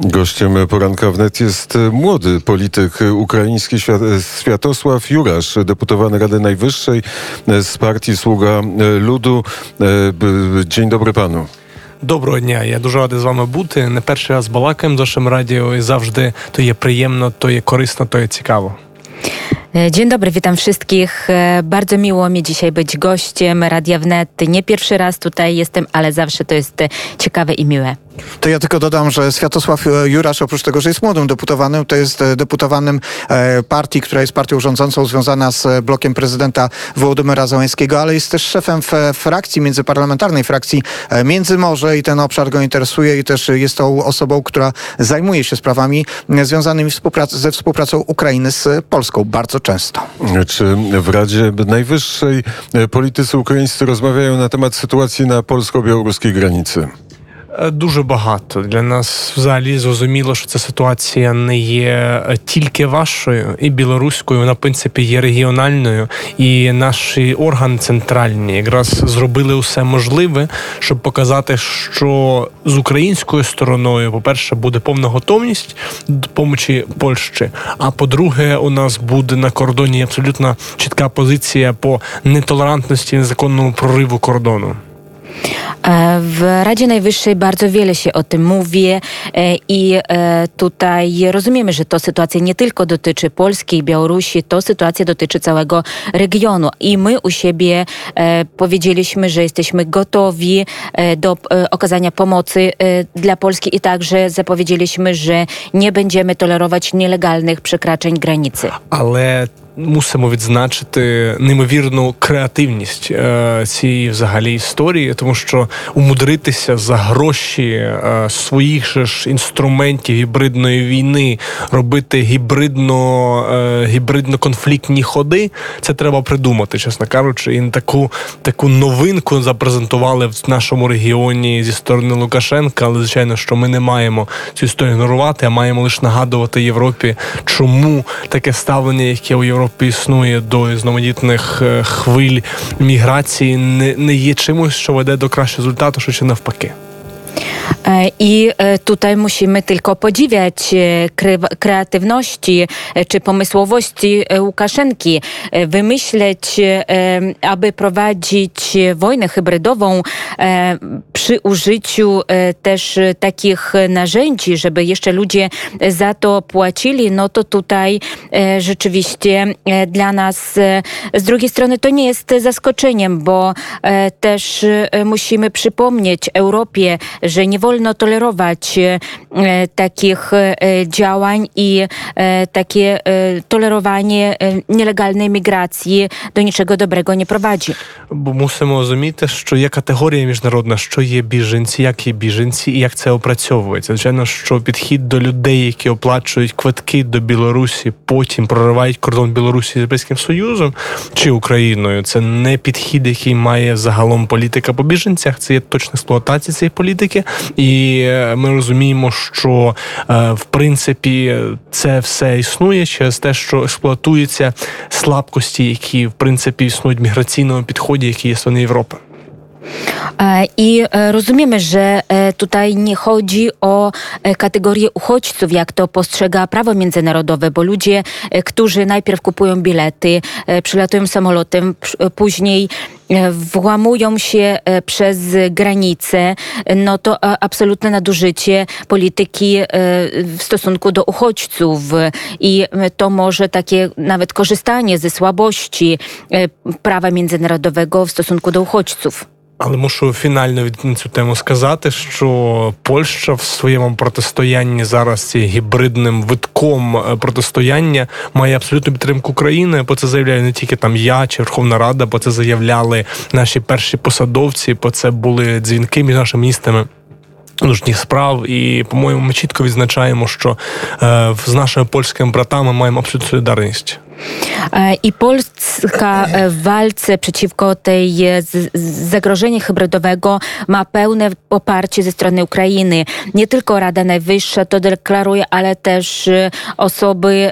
Gościem poranka wnet jest młody polityk ukraiński Światosław Jurasz, deputowany Rady Najwyższej z partii Sługa Ludu. Dzień dobry panu. Доброго дня, я дуже радий з вами бути. Не перший раз балакаємо з вашим радіо і завжди то є приємно, то є корисно, то є цікаво. Dzień dobry, witam wszystkich. Bardzo miło mi dzisiaj być gościem Radia Wnet. Nie pierwszy raz tutaj jestem, ale zawsze to jest ciekawe i miłe. To ja tylko dodam, że Światosław Jurasz, oprócz tego, że jest młodym deputowanym, to jest deputowanym partii, która jest partią rządzącą związana z blokiem prezydenta Wołodymyra Załęskiego, ale jest też szefem frakcji, międzyparlamentarnej frakcji Międzymorze i ten obszar go interesuje i też jest tą osobą, która zajmuje się sprawami związanymi współprac ze współpracą Ukrainy z Polską bardzo często. Czy w Radzie Najwyższej politycy ukraińscy rozmawiają na temat sytuacji na polsko-białoruskiej granicy? Дуже багато для нас взагалі зрозуміло, що ця ситуація не є тільки вашою і білоруською, вона в принципі є регіональною, і наші органи центральні якраз зробили усе можливе, щоб показати, що з українською стороною, по-перше, буде повна готовність до допомоги Польщі. А по-друге, у нас буде на кордоні абсолютно чітка позиція по нетолерантності і незаконному прориву кордону. W Radzie Najwyższej bardzo wiele się o tym mówi i tutaj rozumiemy, że to sytuacja nie tylko dotyczy Polski i Białorusi, to sytuacja dotyczy całego regionu. I my u siebie powiedzieliśmy, że jesteśmy gotowi do okazania pomocy dla Polski i także zapowiedzieliśmy, że nie będziemy tolerować nielegalnych przekraczeń granicy. Ale мусимо відзначити неймовірну креативність е, цієї взагалі історії, тому що умудритися за гроші е, своїх же ж інструментів гібридної війни робити гібридно е, гібридно-конфліктні ходи, це треба придумати, чесно кажучи. І таку таку новинку запрезентували в нашому регіоні зі сторони Лукашенка. Але звичайно, що ми не маємо цю історію ігнорувати, а маємо лише нагадувати Європі, чому таке ставлення, яке у Європі існує до різноманітних хвиль міграції, не, не є чимось, що веде до кращого результату, що чи навпаки. I tutaj musimy tylko podziwiać kreatywności czy pomysłowości Łukaszenki, wymyśleć, aby prowadzić wojnę hybrydową przy użyciu też takich narzędzi, żeby jeszcze ludzie za to płacili, no to tutaj rzeczywiście dla nas z drugiej strony to nie jest zaskoczeniem, bo też musimy przypomnieć Europie, że nie wolno tolerować takich działań i takie tolerowanie nielegalnej migracji do niczego dobrego nie prowadzi. Бо мусимо розуміти, що є категорія міжнародна, що є біженці, як є біженці і як це опрацьовується. Звичайно, що підхід до людей, які оплачують квитки до Білорусі, потім проривають кордон Білорусі з Європейським Союзом чи Україною. Це не підхід, який має загалом політика по біженцях. Це є точна експлуатація цієї політики. І ми розуміємо, що в принципі це все існує через те, що експлуатуються слабкості, які в принципі існують в міграційному підході, які є сторони Європи. I rozumiemy, że tutaj nie chodzi o kategorię uchodźców, jak to postrzega prawo międzynarodowe, bo ludzie, którzy najpierw kupują bilety, przylatują samolotem, później włamują się przez granicę, no to absolutne nadużycie polityki w stosunku do uchodźców i to może takie nawet korzystanie ze słabości prawa międzynarodowego w stosunku do uchodźców. Але мушу фінально від цю тему сказати, що Польща в своєму протистоянні зараз є гібридним витком протистояння має абсолютну підтримку України. Бо це заявляю не тільки там я чи Верховна Рада, бо це заявляли наші перші посадовці, бо це були дзвінки між нашими міністрами. Внутрішніх справ, і по-моєму, ми чітко відзначаємо, що е, з нашими польськими братами маємо абсолютну солідарність. E, I Polska e, w walce przeciwko tej e, zagrożeniu hybrydowego ma pełne poparcie ze strony Ukrainy. Nie tylko Rada Najwyższa to deklaruje, ale też osoby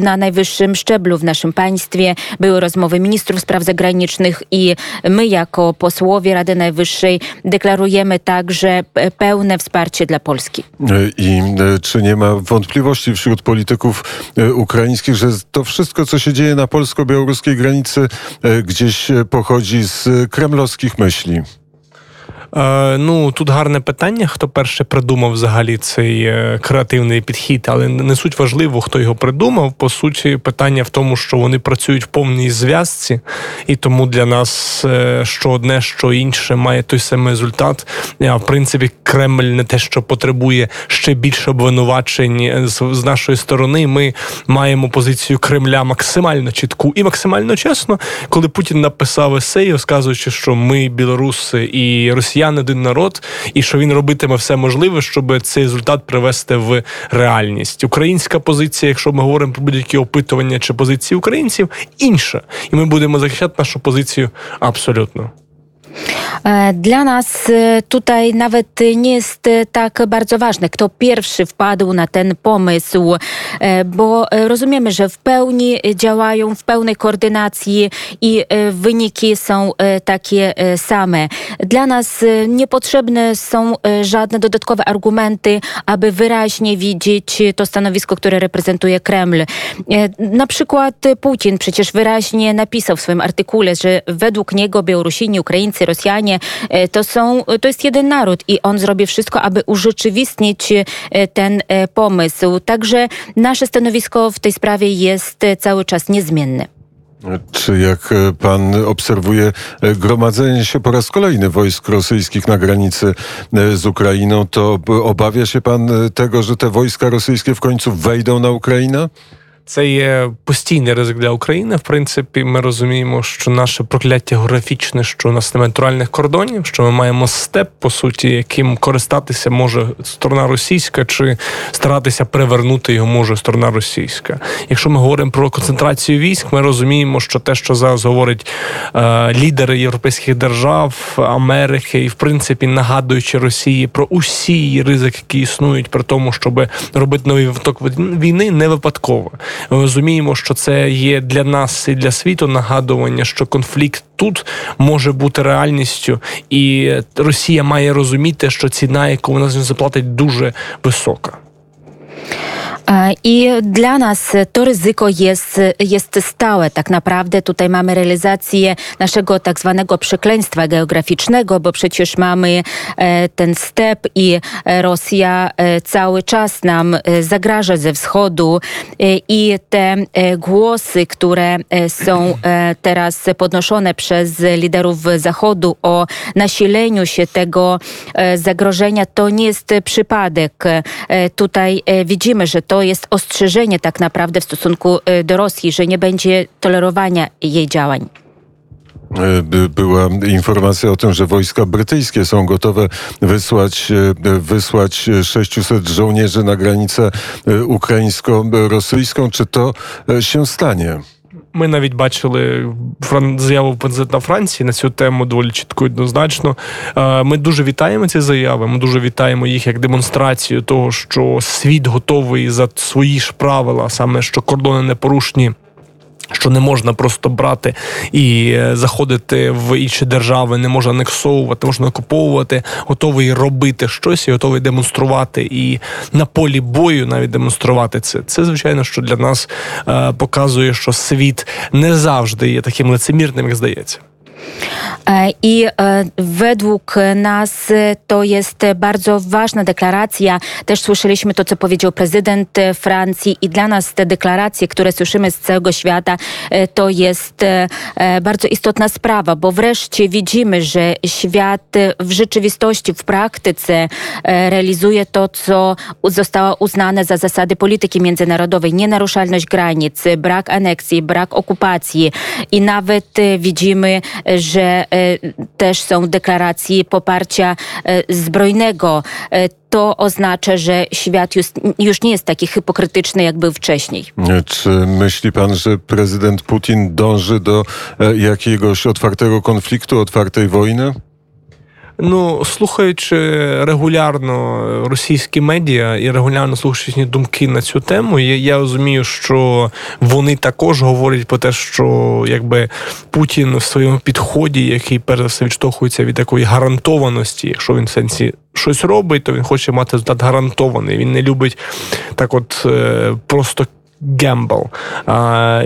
na najwyższym szczeblu w naszym państwie. Były rozmowy ministrów spraw zagranicznych i my jako posłowie Rady Najwyższej deklarujemy także pełne wsparcie dla Polski. I czy nie ma wątpliwości wśród polityków ukraińskich, że to wszystko, co się dzieje na polsko-białoruskiej granicy, e, gdzieś e, pochodzi z kremlowskich myśli? Е, ну тут гарне питання, хто перше придумав взагалі цей е, креативний підхід, але не суть важливо, хто його придумав. По суті, питання в тому, що вони працюють в повній зв'язці, і тому для нас е, що одне, що інше має той самий результат. А в принципі, Кремль не те, що потребує ще більше обвинувачень з, нашої сторони. Ми маємо позицію Кремля максимально чітку і максимально чесно, коли Путін написав есей, розказуючи, що ми, білоруси і росіяни, один народ, і що він робитиме все можливе, щоб цей результат привести в реальність. Українська позиція, якщо ми говоримо про будь-які опитування чи позиції українців, інша, і ми будемо захищати нашу позицію абсолютно. E, Dla nas e, tutaj nawet nie jest e, tak bardzo ważne, kto pierwszy wpadł na ten pomysł, bo rozumiemy, że w pełni działają, w pełnej koordynacji i wyniki są takie same. Dla nas niepotrzebne są żadne dodatkowe argumenty, aby wyraźnie widzieć to stanowisko, które reprezentuje Kreml. Na przykład Putin przecież wyraźnie napisał w swoim artykule, że według niego Białorusini, Ukraińcy, Rosjanie e, to są, to jest jeden naród i on zrobi wszystko, aby urzeczywistnić e, ten e, pomysł. Także nasze stanowisko w tej sprawie jest cały czas niezmienne. Czy jak pan obserwuje gromadzenie się po raz kolejny wojsk rosyjskich na granicy z Ukrainą, to obawia się pan tego, że te wojska rosyjskie w końcu wejdą na Ukrainę? Це є постійний ризик для України. В принципі, ми розуміємо, що наше прокляття географічне, що у нас немає натуральних кордонів, що ми маємо степ, по суті, яким користатися може сторона російська, чи старатися привернути його може сторона російська. Якщо ми говоримо про концентрацію військ, ми розуміємо, що те, що зараз говорять е, лідери європейських держав, Америки, і в принципі нагадуючи Росії про усі ризики, які існують, при тому, щоб робити новий виток війни, не випадково. Розуміємо, що це є для нас і для світу нагадування, що конфлікт тут може бути реальністю, і Росія має розуміти, що ціна, яку вона заплатить, дуже висока. E, I dla nas to ryzyko jest, jest stałe. Tak naprawdę tutaj mamy realizację naszego tak zwanego przekleństwa geograficznego, bo przecież mamy e, ten step i e, Rosja cały czas nam zagraża ze wschodu i te głosy, które są teraz podnoszone przez liderów Zachodu o nasileniu się tego zagrożenia, to nie jest przypadek. Tutaj widzimy, że to jest ostrzeżenie tak naprawdę w stosunku e, do Rosji, że nie będzie tolerowania jej działań. E, by- Była informacja o tym, że wojska brytyjskie są gotowe wysłać, e, wysłać 600 żołnierzy na granicę e, ukraińsko-rosyjską. Czy to e, się stanie? Ми навіть бачили заяву президента Франції на цю тему доволі чітко однозначно. Е, Ми дуже вітаємо ці заяви. Ми дуже вітаємо їх як демонстрацію того, що світ готовий за свої ж правила, саме що кордони непорушні. Що не можна просто брати і е, заходити в інші держави, не можна анексовувати, можна окуповувати, готовий робити щось і готовий демонструвати і на полі бою навіть демонструвати це. Це звичайно, що для нас е, показує, що світ не завжди є таким лицемірним, як здається. E, I e, według nas e, to jest bardzo ważna deklaracja. Też słyszeliśmy to, co powiedział prezydent Francji, i dla nas te deklaracje, które słyszymy z całego świata, to jest bardzo istotna sprawa, bo wreszcie widzimy, że świat w rzeczywistości, w praktyce realizuje to, co zostało uznane za zasady polityki międzynarodowej. Nienaruszalność granic, brak aneksji, brak okupacji i nawet widzimy że e, też są deklaracje poparcia e, zbrojnego. E, To oznacza, że świat już, nie jest taki hipokrytyczny, jak był wcześniej. Czy myśli pan, że prezydent Putin dąży do jakiegoś otwartego konfliktu, otwartej wojny? Ну, слухаючи регулярно російські медіа і регулярно слухаючи думки на цю тему, я, я розумію, що вони також говорять про те, що якби Путін в своєму підході, який перш за все відштовхується від такої гарантованості, якщо він в сенсі щось робить, то він хоче мати результат гарантований. Він не любить так, от е, просто гембл.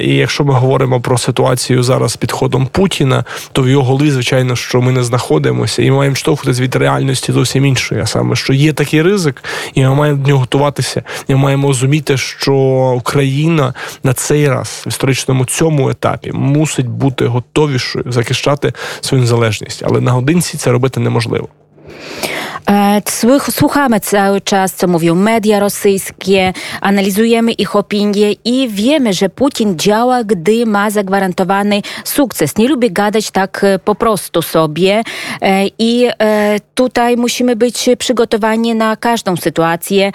І якщо ми говоримо про ситуацію зараз з підходом Путіна, то в його голові, звичайно, що ми не знаходимося, і ми маємо штовхуватись від реальності зовсім іншої, а саме, що є такий ризик, і ми маємо до нього готуватися. І ми маємо розуміти, що Україна на цей раз в історичному цьому етапі мусить бути готовішою захищати свою незалежність, але на годинці це робити неможливо. E, Słuchamy cały czas, co mówią media rosyjskie, analizujemy ich opinie i wiemy, że Putin działa, gdy ma zagwarantowany sukces. Nie lubi gadać tak e, po prostu sobie e, i tutaj musimy być przygotowani na każdą sytuację.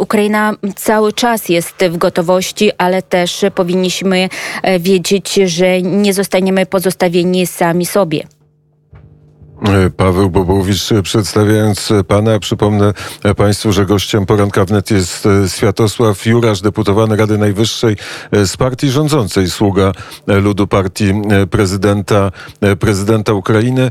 Ukraina cały czas jest w gotowości, ale też powinniśmy wiedzieć, że nie zostaniemy pozostawieni sami sobie. E, Paweł Bobołowicz, e, przedstawiając e, pana, przypomnę państwu, że gościem poranka wnet jest Światosław Jurasz, deputowany Rady Najwyższej z partii rządzącej, sługa ludu partii prezydenta, prezydenta Ukrainy.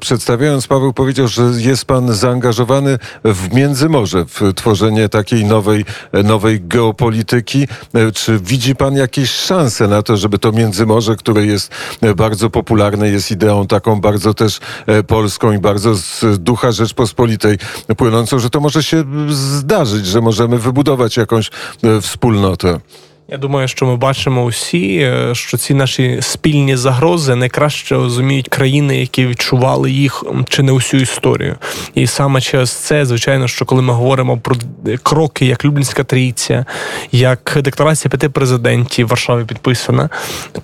Przedstawiając, Paweł powiedział, że jest pan zaangażowany w Międzymorze, w tworzenie takiej nowej, nowej geopolityki. Czy widzi pan jakieś szanse na to, żeby to Międzymorze, które jest bardzo popularne, jest ideą taką bardzo też e, polską i bardzo z ducha Rzeczpospolitej płynącą, że to może się zdarzyć, że możemy wybudować jakąś e, wspólnotę. Я думаю, що ми бачимо усі, е, що ці наші спільні загрози найкраще розуміють країни, які відчували їх чи не усю історію. І саме через це, звичайно, що коли ми говоримо про кроки, як Люблінська трійця, як декларація п'яти президентів Варшаві підписана,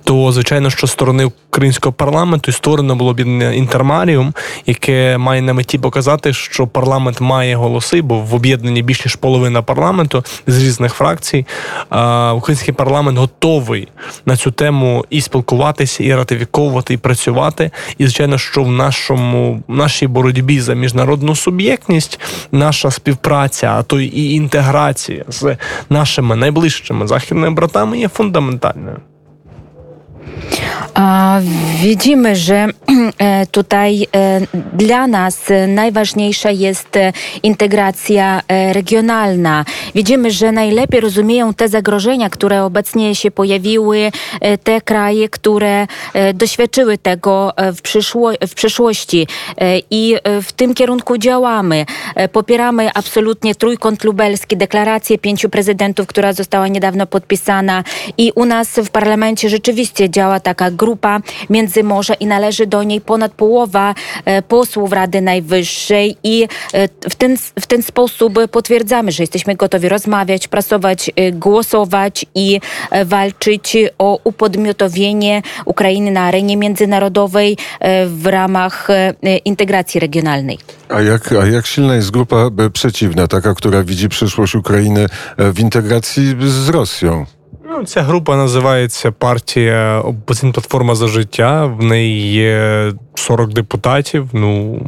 то звичайно, що сторони українського парламенту і створено було об'єднання інтермаріум, яке має на меті показати, що парламент має голоси, бо в об'єднанні більш ніж половина парламенту з різних фракцій. А парламент готовий на цю тему і спілкуватися, і ратифіковувати, і працювати. І звичайно, що в нашому в нашій боротьбі за міжнародну суб'єктність, наша співпраця, а то і інтеграція з нашими найближчими західними братами є фундаментальною. Widzimy, że e, tutaj e, dla nas najważniejsza jest e, integracja regionalna. Widzimy, że najlepiej rozumieją te zagrożenia, które obecnie się pojawiły, te kraje, które doświadczyły tego w, przyszło- w przeszłości E, i w tym kierunku działamy. Popieramy absolutnie trójkąt lubelski, deklarację pięciu prezydentów, która została niedawno podpisana i u nas w parlamencie rzeczywiście działa taka grupa Międzymorza i należy do niej ponad połowa e, posłów Rady Najwyższej i e, w ten, w ten sposób potwierdzamy, że jesteśmy gotowi rozmawiać, pracować, e, głosować i walczyć o upodmiotowienie Ukrainy na arenie międzynarodowej w ramach integracji regionalnej. A jak, a jak silna jest grupa przeciwna, taka, która widzi przyszłość Ukrainy w integracji z Rosją? Ну, ця група називається партія Опозиційна платформа за життя. В неї є 40 депутатів. Ну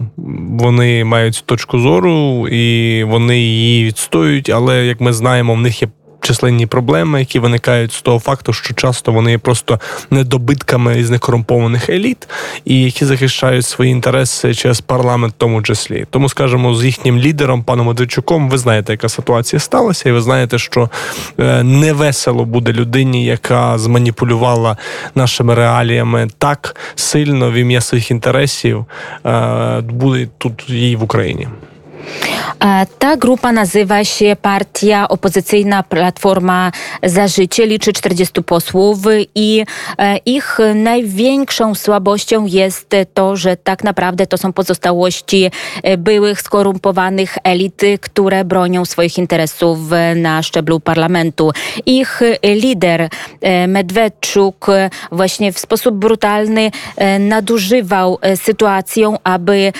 вони мають цю точку зору і вони її відстоюють. Але як ми знаємо, в них є. Численні проблеми, які виникають з того факту, що часто вони є просто недобитками різних корумпованих еліт, і які захищають свої інтереси через парламент, в тому числі. Тому, скажімо, з їхнім лідером, паном Медведчуком, ви знаєте, яка ситуація сталася, і ви знаєте, що е, невесело буде людині, яка зманіпулювала нашими реаліями так сильно в ім'я своїх інтересів, е, буде тут їй в Україні. E, ta grupa nazywa się Partia Opozycyjna Platforma za Życie, liczy 40 posłów i e, ich największą słabością jest to, że tak naprawdę to są pozostałości e, byłych skorumpowanych elit, które bronią swoich interesów na szczeblu parlamentu. Ich lider Medwedczuk właśnie w sposób brutalny nadużywał sytuacją, aby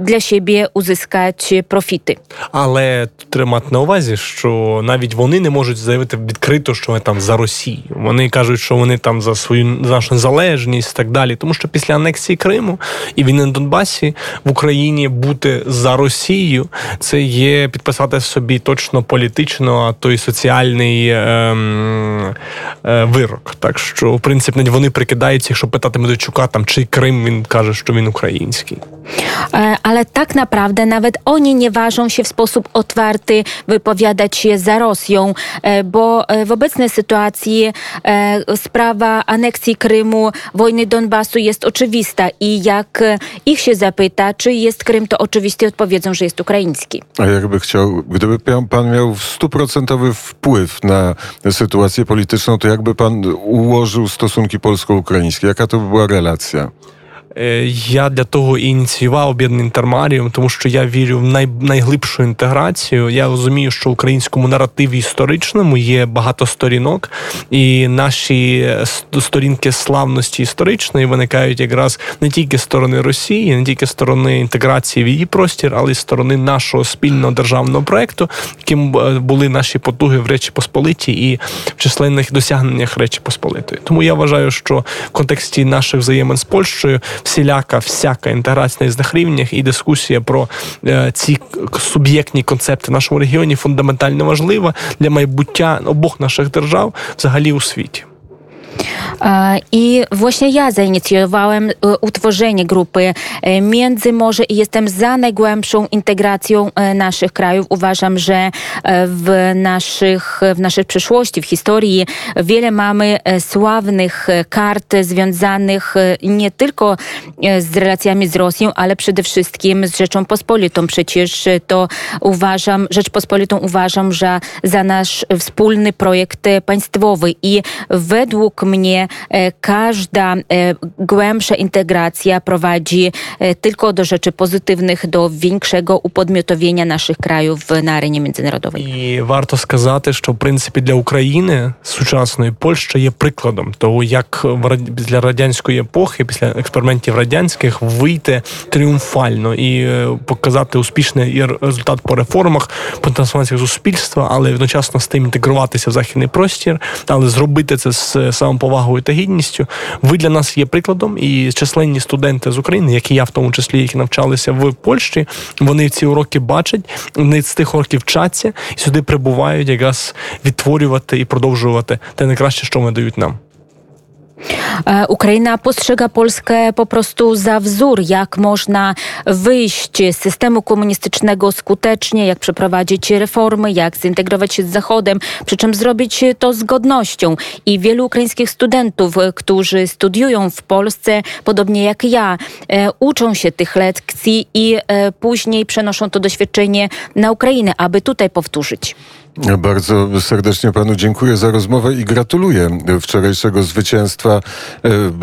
dla siebie uzyskać profity. Але тримати на увазі, що навіть вони не можуть заявити відкрито, що вони там за Росію. Вони кажуть, що вони там за свою за нашу незалежність і так далі. Тому що після анексії Криму і війни на Донбасі в Україні бути за Росію це є підписати собі точно політично, а то й соціальний ем, е, вирок. Так що, в принципі, навіть вони прикидаються, якщо питати Медведчука, там чи Крим, він каже, що він український. E, Ale tak naprawdę nawet oni nie ważą się w sposób otwarty wypowiadać się za Rosją, e, bo e, w obecnej sytuacji sprawa aneksji Krymu, wojny Donbasu jest oczywista i jak ich się zapyta, czy jest Krym, to oczywiście odpowiedzą, że jest ukraiński. A jakby chciał, gdyby pan miał stuprocentowy wpływ na sytuację polityczną, to jakby pan ułożył stosunki polsko-ukraińskie? Jaka to by była relacja? Е, Я для того і ініціював об'єднаний інтермаріум, тому що я вірю в най, найглибшу інтеграцію. Я розумію, що в українському наративі історичному є багато сторінок, і наші сторінки славності історичної виникають якраз не тільки сторони Росії, не тільки сторони інтеграції в її простір, але й сторони нашого спільного державного проекту, яким е, були наші потуги в Речі Посполиті і в численних досягненнях Речі Посполитої. Тому я вважаю, що в контексті наших взаємин з Польщею всіляка, всяка інтеграція на різних рівнях і дискусія про е, ці суб'єктні концепти в нашому регіоні фундаментально важлива для майбуття обох наших держав взагалі у світі. E, I właśnie ja zainicjowałem e, utworzenie grupy e, Międzymorze i jestem za najgłębszą integracją naszych krajów. Uważam, że w, naszych, w naszej przeszłości, w historii wiele mamy sławnych kart związanych nie tylko z relacjami z Rosją, ale przede wszystkim z Rzecząpospolitą. Przecież e, to uważam, Rzeczpospolitą uważam, że za nasz wspólny projekt państwowy i według mnie e, każda e, głębsza integracja prowadzi e, tylko do rzeczy pozytywnych, do większego upodmiotowienia naszych krajów na arenie międzynarodowej. І варто сказати, що в принципі для України сучасної Польща є прикладом того, як для радянської епохи, після експериментів радянських, вийти тріумфально і показати успішний результат по реформах, по трансформації суспільства, але одночасно з тим інтегруватися в західний простір, але зробити це з самоповагою та гідністю. Ви для нас є прикладом, і численні студенти з України, як і я в тому числі, які навчалися в Польщі, вони ці уроки бачать, вони з тих уроків вчаться і сюди прибувають якраз відтворювати і продовжувати те найкраще, що вони дають нам. E, Ukraina postrzega Polskę po prostu za wzór, jak można wyjść z systemu komunistycznego skutecznie, jak przeprowadzić reformy, jak zintegrować się z Zachodem, przy czym zrobić to z godnością. I wielu ukraińskich studentów, e, którzy studiują w Polsce, podobnie jak ja, e, uczą się tych lekcji i później przenoszą to doświadczenie na Ukrainę, aby tutaj powtórzyć. Bardzo serdecznie panu dziękuję za rozmowę i gratuluję wczorajszego zwycięstwa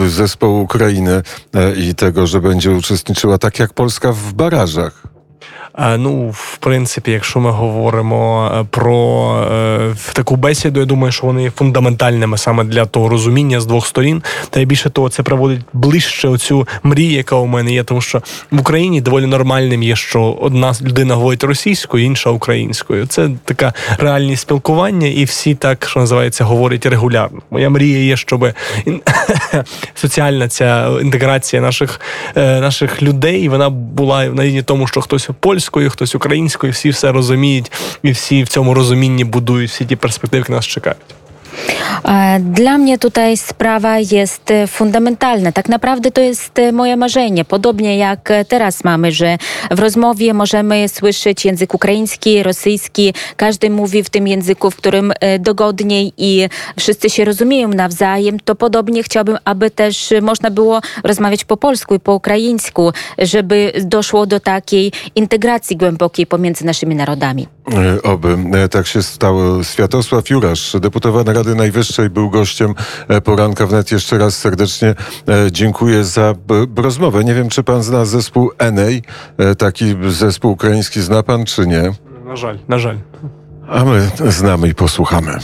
e, zespołu Ukrainy e, i tego, że będzie uczestniczyła tak jak Polska w barażach. Ну, в принципі, якщо ми говоримо е, про е, таку бесіду, я думаю, що вони є фундаментальними саме для того розуміння з двох сторін. Та й більше того, це приводить ближче оцю мрію, яка у мене є, тому що в Україні доволі нормальним є, що одна людина говорить російською, інша українською. Це така реальність спілкування, і всі так, що називається, говорять регулярно. Моя мрія є, щоб соціальна ця інтеграція наших, е, наших людей вона була на рівні тому, що хтось польською, хтось українською, всі все розуміють, і всі в цьому розумінні будують всі ті перспективи, які нас чекають. E, Dla mnie tutaj sprawa jest fundamentalna. Tak naprawdę to jest moje marzenie. Podobnie jak teraz mamy, że w rozmowie możemy słyszeć język ukraiński, rosyjski. Każdy mówi w tym języku, w którym e, dogodniej i wszyscy się rozumieją nawzajem. To podobnie chciałbym, aby też można było rozmawiać po polsku i po ukraińsku, żeby doszło do takiej integracji głębokiej pomiędzy naszymi narodami. E, Oby tak się stało. Światosław Jurasz, deputowany Rady Rady Najwyższej, był gościem e, poranka wnet. Jeszcze raz serdecznie e, dziękuję za rozmowę. Nie wiem, czy pan zna zespół Enej, taki zespół ukraiński, zna pan czy nie? Na żal, na żal. A my znamy i posłuchamy.